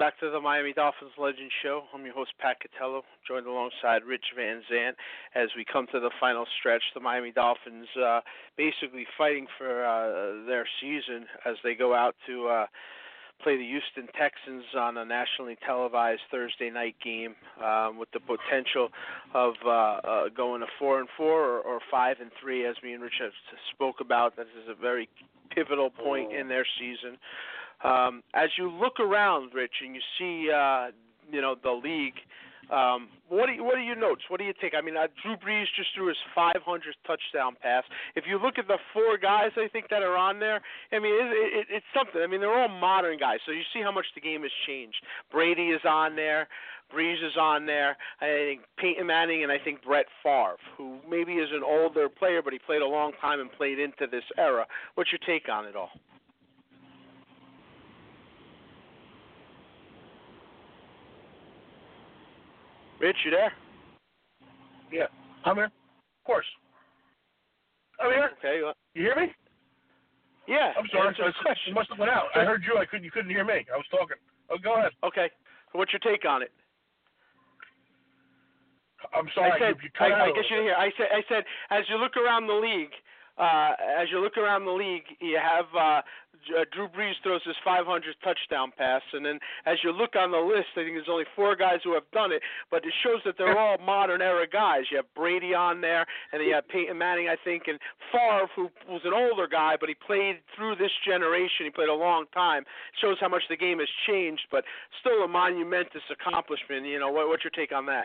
back to the Miami Dolphins Legend Show. I'm your host, Pat Catello, joined alongside Rich Van Zant as we come to the final stretch. The Miami Dolphins uh, basically fighting for uh, their season as they go out to uh, play the Houston Texans on a nationally televised Thursday night game um, with the potential of uh, uh, going to four and four or, or five and three, as me and Rich have spoke about. This is a very pivotal point in their season. Um, as you look around, Rich, and you see, uh, you know, the league Um, what do what are your notes? What do you think? I mean, uh, Drew Brees just threw his 500th touchdown pass. If you look at the four guys, I think that are on there. I mean, it, it, it's something. I mean, they're all modern guys, so you see how much the game has changed. Brady is on there. Brees is on there. I think Peyton Manning and I think Brett Favre, who maybe is an older player, but he played a long time and played into this era. What's your take on it all? Rich, you there? Yeah, I'm here. Of course. I'm here. Okay. Well, You hear me? yeah. I'm sorry. answer I, question. must have went out. I heard you. I couldn't. You couldn't hear me. I was talking. Oh, go ahead. Okay. What's your take on it? I'm sorry. I said, you, you cut I, I guess you didn't hear. I said, I said, as you look around the league, uh, as you look around the league, you have uh, uh, Drew Brees throws his 500th touchdown pass, and then as you look on the list, I think there's only four guys who have done it, but it shows that they're all modern era guys. You have Brady on there, and then you have Peyton Manning, I think, and Favre, who was an older guy, but he played through this generation. He played a long time. Shows how much the game has changed, but still a monumentous accomplishment. You know, what, what's your take on that?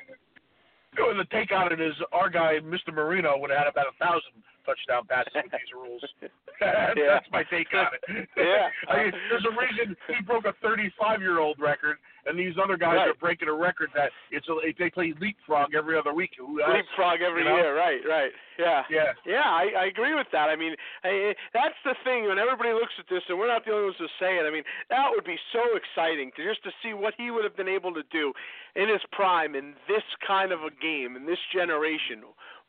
Well, the take on it is our guy, Mr. Marino, would have had about a thousand touchdown passes with these rules. *laughs* That's my take on it. *laughs* Yeah. *laughs* I mean, there's a reason he broke a 35 year old record, and these other guys Right. are breaking a record that it's a, they play leapfrog every other week. Who else? Leapfrog every you know? year, right? Right. Yeah. Yeah. Yeah, I, I agree with that. I mean, I, that's the thing when everybody looks at this, and we're not the only ones who say it. I mean, that would be so exciting to just to see what he would have been able to do in his prime in this kind of a game in this generation.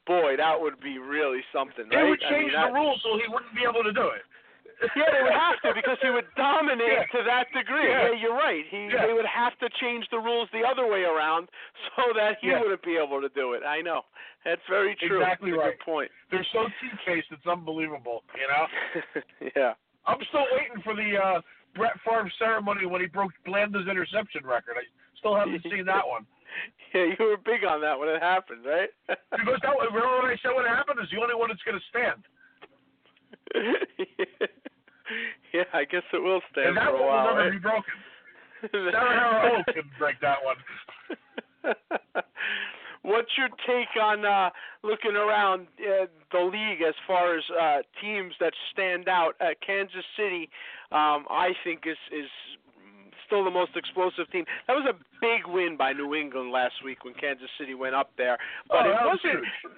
Boy, that would be really something. They right? would I change mean, the rules so he wouldn't be able to do it. Yeah, they would have to because he would dominate Yeah. to that degree. Yeah. Yeah, you're right. He Yeah. they would have to change the rules the other way around *laughs* so that he wouldn't be able to do it. I know. That's very true. Exactly That's right. Good point. They're so two-faced, it's unbelievable. You know. *laughs* yeah. I'm still waiting for the uh, Brett Favre ceremony when he broke Blanda's interception record. I still haven't seen that one. *laughs* Yeah, you were big on that when it happened, right? *laughs* Because that, remember when I said what happened is the only one that's going to stand. *laughs* yeah, I guess it will stand and that for a one while. will never right? be broken. Sarah Harrow can break that one. What's your take on uh, looking around uh, the league as far as uh, teams that stand out? Uh, Kansas City, um, I think, is is still the most explosive team. That was a big win by New England last week when Kansas City went up there, but Oh, it was wasn't. huge.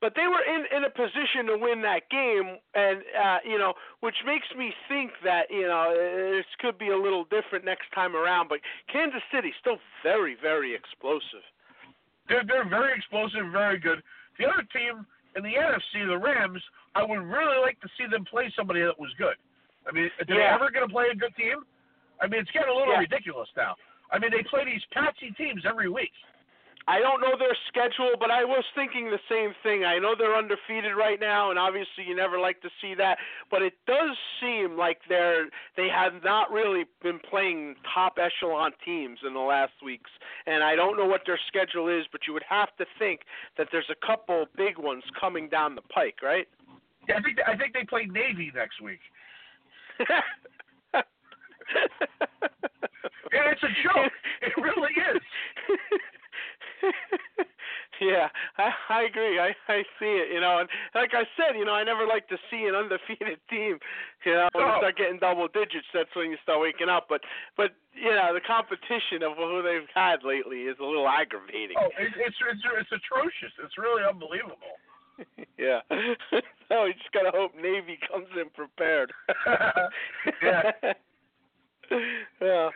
But they were in in a position to win that game, and uh, you know, which makes me think that you know this could be a little different next time around. But Kansas City still very very explosive. They're, they're very explosive, very good. The other team in the NFC, the Rams, I would really like to see them play somebody that was good. I mean, are they Yeah. ever going to play a good team? I mean, it's getting a little Yeah. ridiculous now. I mean, they play these patsy teams every week. I don't know their schedule, but I was thinking the same thing. I know they're undefeated right now, and obviously you never like to see that. But it does seem like they're they have not really been playing top echelon teams in the last weeks. And I don't know what their schedule is, but you would have to think that there's a couple big ones coming down the pike, right? Yeah, I think I think they play Navy next week. *laughs* *laughs* And it's a joke. It really is. *laughs* yeah, I, I agree. I I see it. You know, and like I said, you know, I never like to see an undefeated *laughs* team. You know, when you start getting double digits, that's when you start waking up. But but you know, the competition of who they've had lately is a little aggravating. Oh, it, it's it's it's atrocious. It's really unbelievable. yeah. so you just gotta hope Navy comes in prepared. Yeah. Yeah.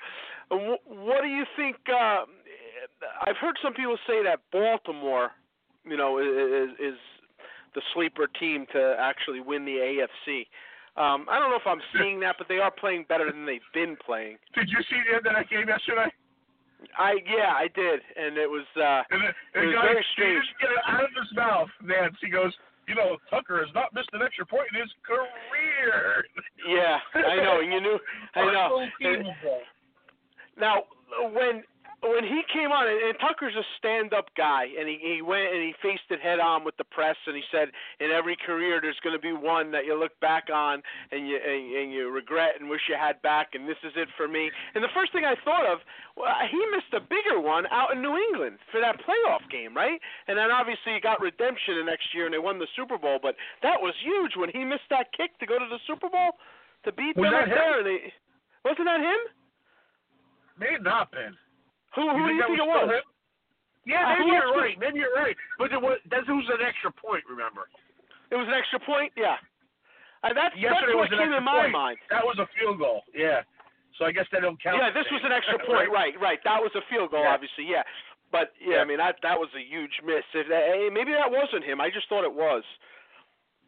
Wh- What do you think? Uh, I've heard some people say that Baltimore, you know, is, is the sleeper team to actually win the AFC. Um, I don't know if I'm seeing that, but they are playing better than they've been playing. Did you see the end of that game yesterday? I yeah, I did, and it was uh, And the, it the was guy, very he strange. didn't get it out of his mouth, Nance. He goes, you know, Tucker has not missed an extra point in his career. Yeah, I know. and You knew. I *laughs* know. Now, when when he came on, and, and Tucker's a stand-up guy, and he he went and he faced it head on with the press, and he said, in every career there's going to be one that you look back on and you and, and you regret and wish you had back, and this is it for me. And the first thing I thought of, well, he missed a bigger one out in New England for that playoff game, right? And then obviously he got redemption the next year, and they won the Super Bowl. But that was huge when he missed that kick to go to the Super Bowl to beat Was them that there. And they, wasn't that him? May not been. Who who do you that think it was? Yeah, Uh, maybe who you're right. Maybe you're right. But it was that was an extra point. Remember? It was an extra point. Yeah. Uh, that's Yesterday that's what came in my point. mind. That was a field goal. Yeah. So I guess they don't count. Yeah, this was an extra *laughs* point. right, right. That was a field goal, Yeah. obviously. Yeah. But yeah, I mean that that was a huge miss. If that, hey, maybe that wasn't him. I just thought it was.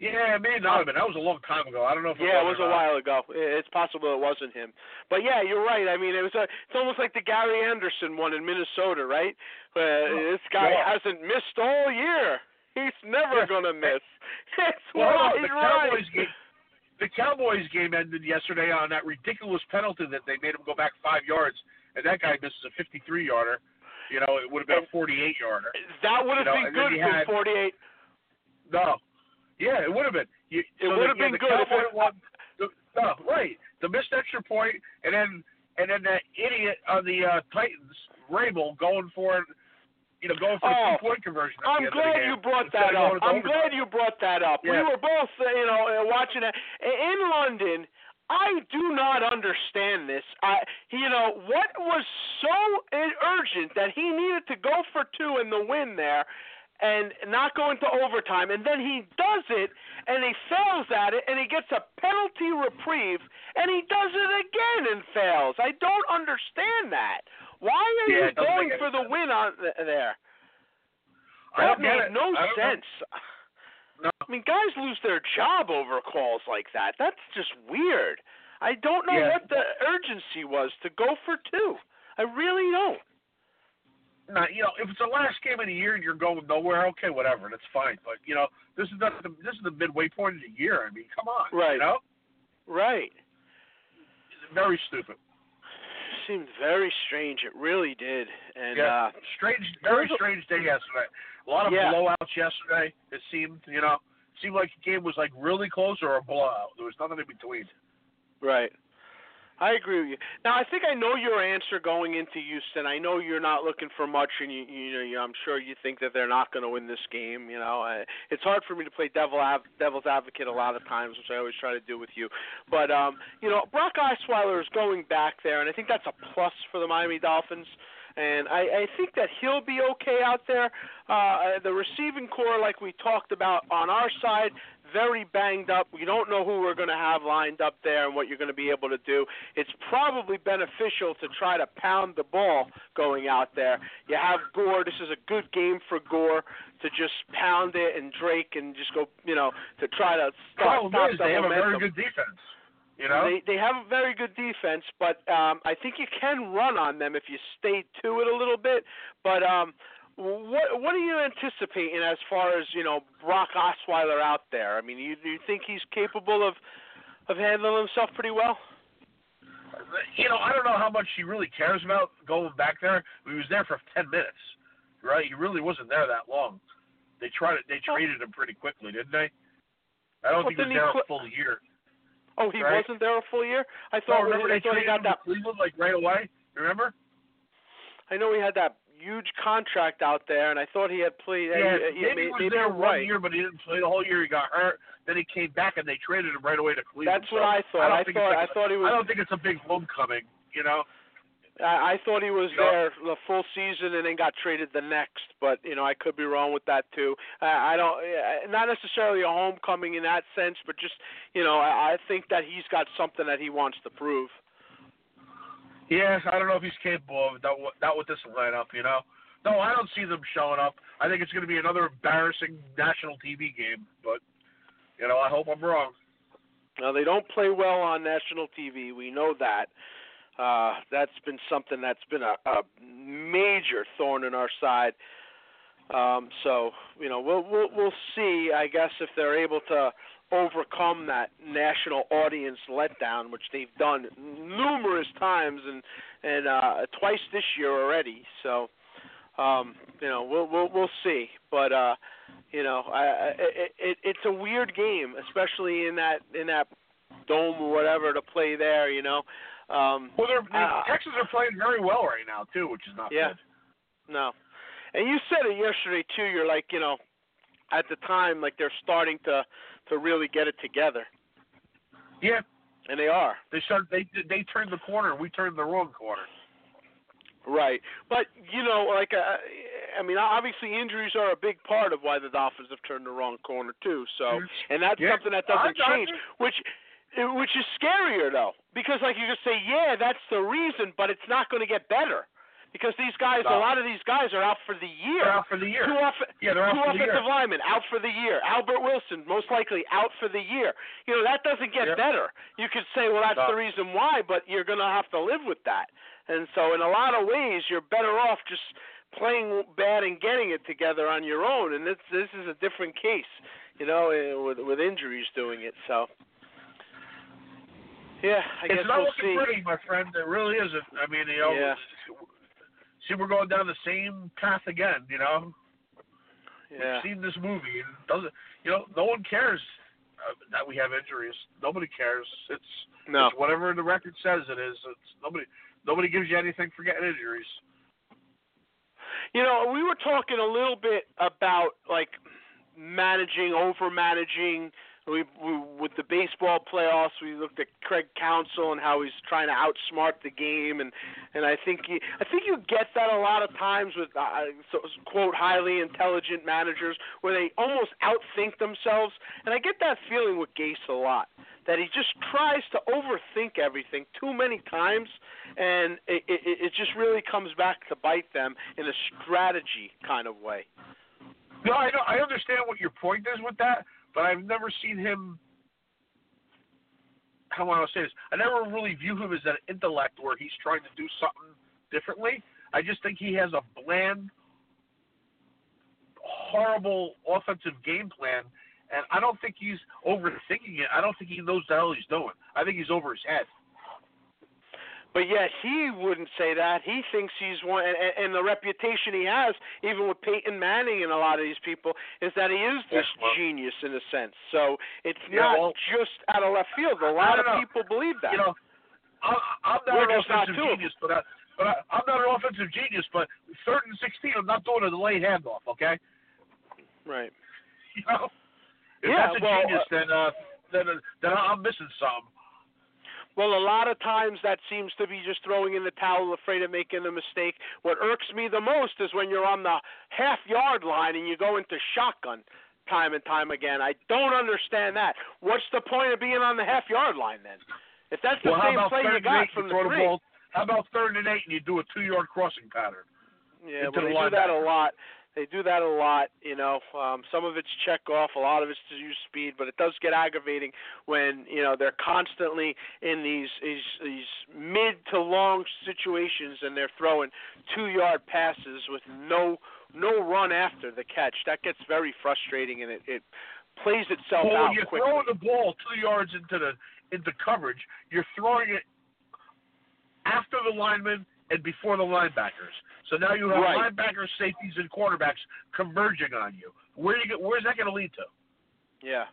Yeah, it may not have been. That was a long time ago. I don't know if it Yeah, it was was a while ago. It's possible it wasn't him. But yeah, you're right. I mean, it was a, it's almost like the Gary Anderson one in Minnesota, right? Uh, this guy Yeah. hasn't missed all year. He's never gonna miss. *laughs* That's Well, right, the right. Cowboys game. The Cowboys game ended yesterday on that ridiculous penalty that they made him go back five yards, and that guy misses a 53 yarder. You know, it would have been a 48 yarder. That would have You know, been good from had- 48. No. Yeah, it would have been. You, It so would have been good if it- won. The, no, right. The missed extra point, and then and then that idiot on the uh, Titans, Vrabel, going for it. You know, going for Oh, a two-point conversion. I'm the end of the glad you brought that up. I'm overtime. glad you brought that up. We were both, uh, you know, uh, watching it in London. I do not understand this. I, you know, what was so urgent that he needed to go for two in the win there, and not go into overtime, and then he does it, and he fails at it, and he gets a penalty reprieve, and he does it again and fails. I don't understand that. Why are Yeah, you going for the sense. win on th- there? That made it. no know. sense. No. I mean, guys lose their job over calls like that. That's just weird. I don't know Yeah. what the urgency was to go for two. I really don't. Now, you know, if it's the last game of the year and you're going nowhere, okay, whatever, that's fine. But you know, this is not the this is the midway point of the year. I mean, come on, Right. You know, Right. very stupid. Seemed very strange. It really did. And yeah, uh strange, very strange day yesterday. A lot of Yeah. blowouts yesterday. It seemed, you know, seemed like the game was like really close or a blowout. There was nothing in between. Right. I agree with you. Now, I think I know your answer going into Houston. I know you're not looking for much, and you, you know, you, I'm sure you think that they're not going to win this game. You know, uh, it's hard for me to play devil av- devil's advocate a lot of times, which I always try to do with you. But um, you know, Brock Osweiler is going back there, and I think that's a plus for the Miami Dolphins. And I, I think that he'll be okay out there. Uh, the receiving corps, like we talked about on our side, very banged up. We don't know who we're going to have lined up there and what you're going to be able to do. It's probably beneficial to try to pound the ball going out there. You have Gore. This is a good game for Gore to just pound it and Drake and just go, you know, to try to stop, Problem stop is, the they have a very good defense. You know, They they have a very good defense, but um, I think you can run on them if you stay to it a little bit. But um, what what are you anticipating as far as you know Brock Osweiler out there? I mean, you do you think he's capable of of handling himself pretty well? you know, I don't know how much he really cares about going back there. He was there for ten minutes, right? He really wasn't there that long. They tried it. They oh. traded him pretty quickly, didn't they? I don't Well, think he was didn't he there a full year. Oh, he Right. wasn't there a full year. I thought remember I they thought he traded got him that. to Cleveland like right away. Remember? I know he had that huge contract out there, and I thought he had played. Yeah, uh, maybe he was maybe there one right. year, but he didn't play the whole year. He got hurt. Then he came back, and they traded him right away to Cleveland. That's what So I thought. don't I thought it's I thought he was. I don't think it's a big homecoming. You know. I, I thought he was You know? there the full season and then got traded the next, but you know I could be wrong with that too. I, I don't, uh, not necessarily a homecoming in that sense, but just you know I, I think that he's got something that he wants to prove. Yeah, I don't know if he's capable of that. Not with this lineup, you know. No, I don't see them showing up. I think it's going to be another embarrassing national TV game. But you know, I hope I'm wrong. Now they don't play well on national TV. We know that. Uh, that's been something that's been a, a major thorn in our side. Um, so you know we'll, we'll we'll see. I guess if they're able to overcome that national audience letdown, which they've done numerous times and and uh, twice this year already. So um, you know, we'll we'll we'll see. But uh, you know, I, I, it, it it's a weird game, especially in that in that dome or whatever to play there. You know. Um, well, they're, the uh, Texans are playing very well right now too, which is not yeah. good. No. And you said it yesterday too. You're like, you know, at the time, like they're starting to to really get it together. Yeah. And they are. They start. They they turned the corner. We turned the wrong corner. Right, but you know, like uh, I mean, obviously injuries are a big part of why the Dolphins have turned the wrong corner too. So, and that's Yeah. something that doesn't change, which which is scarier though, because like you just say, yeah, that's the reason, but it's not going to get better. Because these guys, a lot of these guys are out for the year. They're out for the year. Two, off- Yeah, they're out two for the year. linemen out for the year. Albert Wilson, most likely out for the year. You know, that doesn't get Yeah. better. You could say, well, that's No. the reason why, but you're going to have to live with that. And so, in a lot of ways, you're better off just playing bad and getting it together on your own. And this this is a different case, you know, eh, with with injuries doing it. So, yeah, I it's guess not we'll looking see. pretty, my friend. It really isn't. I mean, you know, Yeah. See, we're going down the same path again. You know, Yeah. we've seen this movie. And it doesn't you know? No one cares uh, that we have injuries. Nobody cares. It's No. it's whatever the record says it is. It's nobody. Nobody gives you anything for getting injuries. You know, we were talking a little bit about like managing, over managing. We, we with the baseball playoffs, we looked at Craig Counsell and how he's trying to outsmart the game, and and I think he, I think you get that a lot of times with uh, so, quote highly intelligent managers where they almost outthink themselves, and I get that feeling with Gase a lot that he just tries to overthink everything too many times, and it, it, it just really comes back to bite them in a strategy kind of way. No, I know. I understand what your point is with that, but I've never seen him. How I going to say this? I never really view him as an intellect where he's trying to do something differently. I just think he has a bland, horrible offensive game plan, and I don't think he's overthinking it. I don't think he knows the hell he's doing. I think he's over his head. But yet he wouldn't say that. He thinks he's one, and, and the reputation he has, even with Peyton Manning and a lot of these people, is that he is this Yeah, well- genius in a sense. So it's Yeah, not well- just out of left field. A lot of know. people believe that. You know, I, I'm not We're an just not offensive genius, but I, but I, I'm not an offensive genius. But third and sixteen, I'm not doing a delayed handoff. Okay. right. *laughs* You know, if Yeah, that's a well, genius, uh, then uh, then uh, then I'm missing something. Well, a lot of times that seems to be just throwing in the towel, afraid of making a mistake. What irks me the most is when you're on the half yard line and you go into shotgun time and time again. I don't understand that. What's the point of being on the half yard line then? If that's the well, same play you got from you the throw the three. ball. How about third and eight and you do a two yard crossing pattern? Yeah, well, the they do that a lot. They do that a lot, you know. Um, some of it's check off, a lot of it's to use speed, but it does get aggravating when you know they're constantly in these these, these mid to long situations and they're throwing two yard passes with no no run after the catch. That gets very frustrating and it, it plays itself well, out when you're quickly. throwing the ball two yards into the into coverage, you're throwing it after the lineman and before the linebackers. So now you have Right. linebackers, safeties, and quarterbacks converging on you. Where you get, where's that going to lead to? Yeah.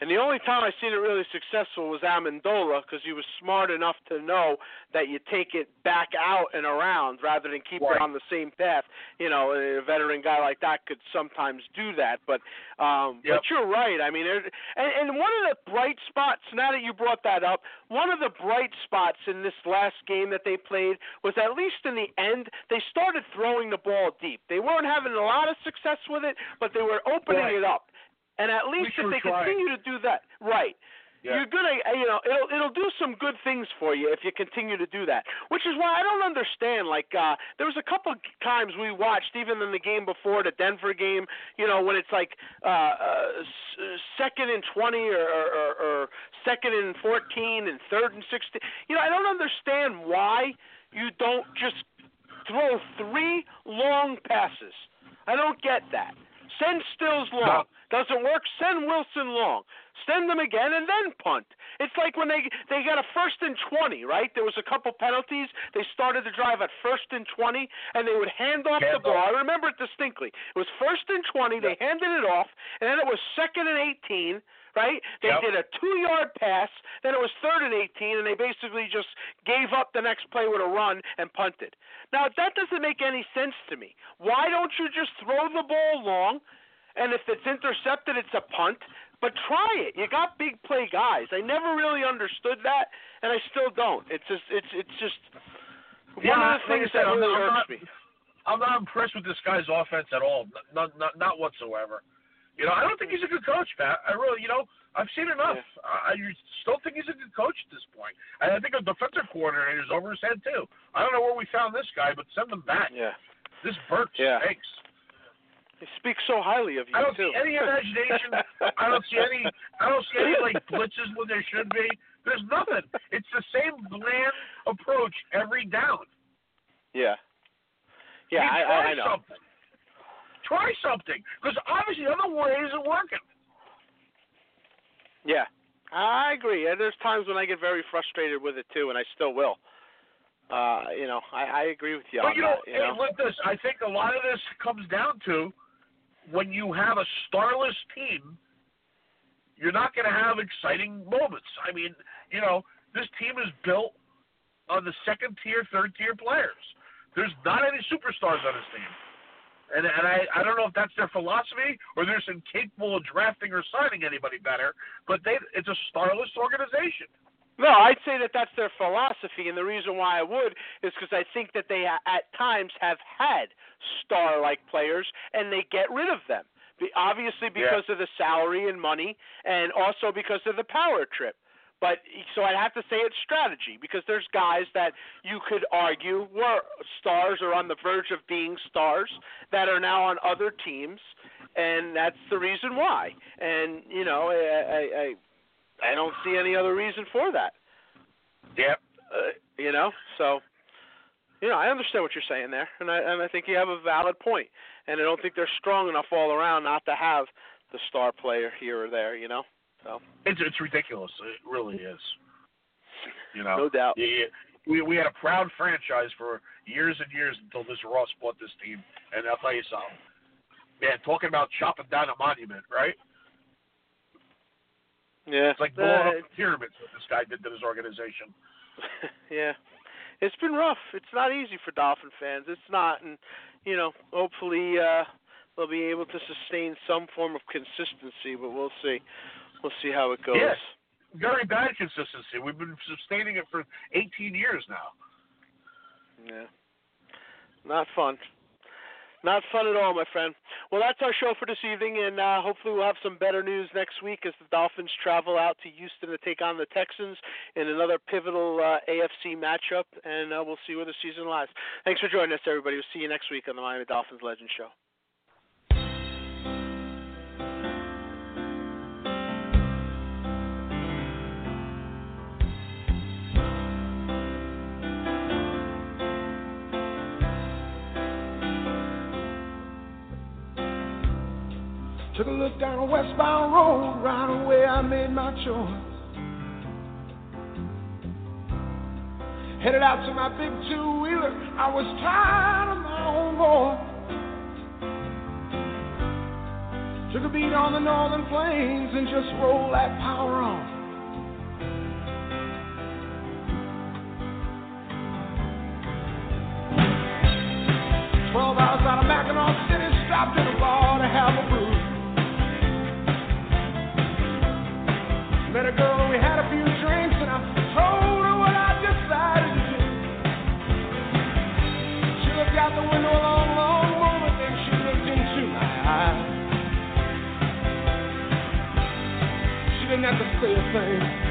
And the only time I seen it really successful was Amendola because he was smart enough to know that you take it back out and around rather than keep Right. it on the same path. You know, a veteran guy like that could sometimes do that, but um Yep. but you're right. I mean, it, and and one of the bright spots. Now that you brought that up, one of the bright spots in this last game that they played was at least in the end they started throwing the ball deep. They weren't having a lot of success with it, but they were opening Right. it up. And at least We if they trying. continue to do that, right, Yeah. you're gonna, uh, you know, it'll it'll do some good things for you if you continue to do that. Which is why I don't understand. Like, uh there was a couple times we watched, even in the game before the Denver game, you know, when it's like uh, uh second and twenty or, or, or, or second and fourteen and third and sixteen. You know, I don't understand why you don't just throw three long passes. I don't get that. Send Stills long. Doesn't work? Send Wilson long. Send them again and then punt. It's like when they they got a first and twenty, right? There was a couple penalties. They started the drive at first and twenty, and they would hand off Hand the ball. I remember it distinctly. It was first and twenty. They handed it off, and then it was second and eighteen. Right? They Yep. did a two-yard pass. Then it was third and eighteen, and they basically just gave up the next play with a run and punted. Now that doesn't make any sense to me. Why don't you just throw the ball long? And if it's intercepted, it's a punt. But try it. You got big play guys. I never really understood that, and I still don't. It's just, it's, it's just Yeah, one of like the things said, that I'm really not- irks me. I'm not impressed with this guy's offense at all. Not, not, not whatsoever. You know, I don't think he's a good coach, Pat. I really, you know, I've seen enough. I, I still think he's a good coach at this point. And I think a defensive coordinator is over his head too. I don't know where we found this guy, but send him back. Yeah. This Burke Yeah. stinks. He speaks so highly of you I don't too. see any imagination. I don't see any. I don't see any like blitzes when there should be. There's nothing. It's the same bland approach every down. Yeah. Yeah, I I, I, try know. something. Try something, because obviously the other way isn't working. Yeah, I agree. And there's times when I get very frustrated with it too, and I still will. Uh, you know, I, I agree with you but on you know, that. You hey, know? look this. I think a lot of this comes down to when you have a starless team, you're not going to have exciting moments. I mean, you know, this team is built on the second tier, third tier players. There's not any superstars on this team. And and I, I don't know if that's their philosophy or they're just incapable of drafting or signing anybody better, but they it's a starless organization. No, I'd say that that's their philosophy, and the reason why I would is because I think that they at times have had star-like players, and they get rid of them. Obviously, because of the salary and money, and also because of the power trip. But so I'd have to say it's strategy because there's guys that you could argue were stars or on the verge of being stars that are now on other teams, and that's the reason why. And you know, I I, I I don't see any other reason for that. Yep. Uh, you know, so you know, I understand what you're saying there, and I and I think you have a valid point. And I don't think they're strong enough all around not to have the star player here or there. You know, so It's it's ridiculous. It really is. You know, No doubt. Yeah, we we had a proud franchise for years and years until this Ross bought this team, and I'll tell you something. Man, talking about chopping down a monument, right? Yeah, It's like blowing uh, up pyramids what this guy did to this organization. *laughs* yeah. It's been rough. It's not easy for Dolphin fans. It's not, and you know, hopefully uh, they'll be able to sustain some form of consistency. But we'll see. We'll see how it goes. Yes. Very bad consistency. We've been sustaining it for 18 years now. Yeah. Not fun. Not fun at all, my friend. Well, that's our show for this evening, and uh, hopefully we'll have some better news next week as the Dolphins travel out to Houston to take on the Texans in another pivotal uh, AFC matchup, and uh, we'll see where the season lies. Thanks for joining us, everybody. We'll see you next week on the Miami Dolphins Legend Show. Took a look down a westbound road, right away I made my choice. Headed out to my big two wheeler, I was tired of my own voice. Took a beat on the northern plains and just rolled that power on. Twelve hours out of Mackinaw City, stopped at a bar to have a have to say a thing.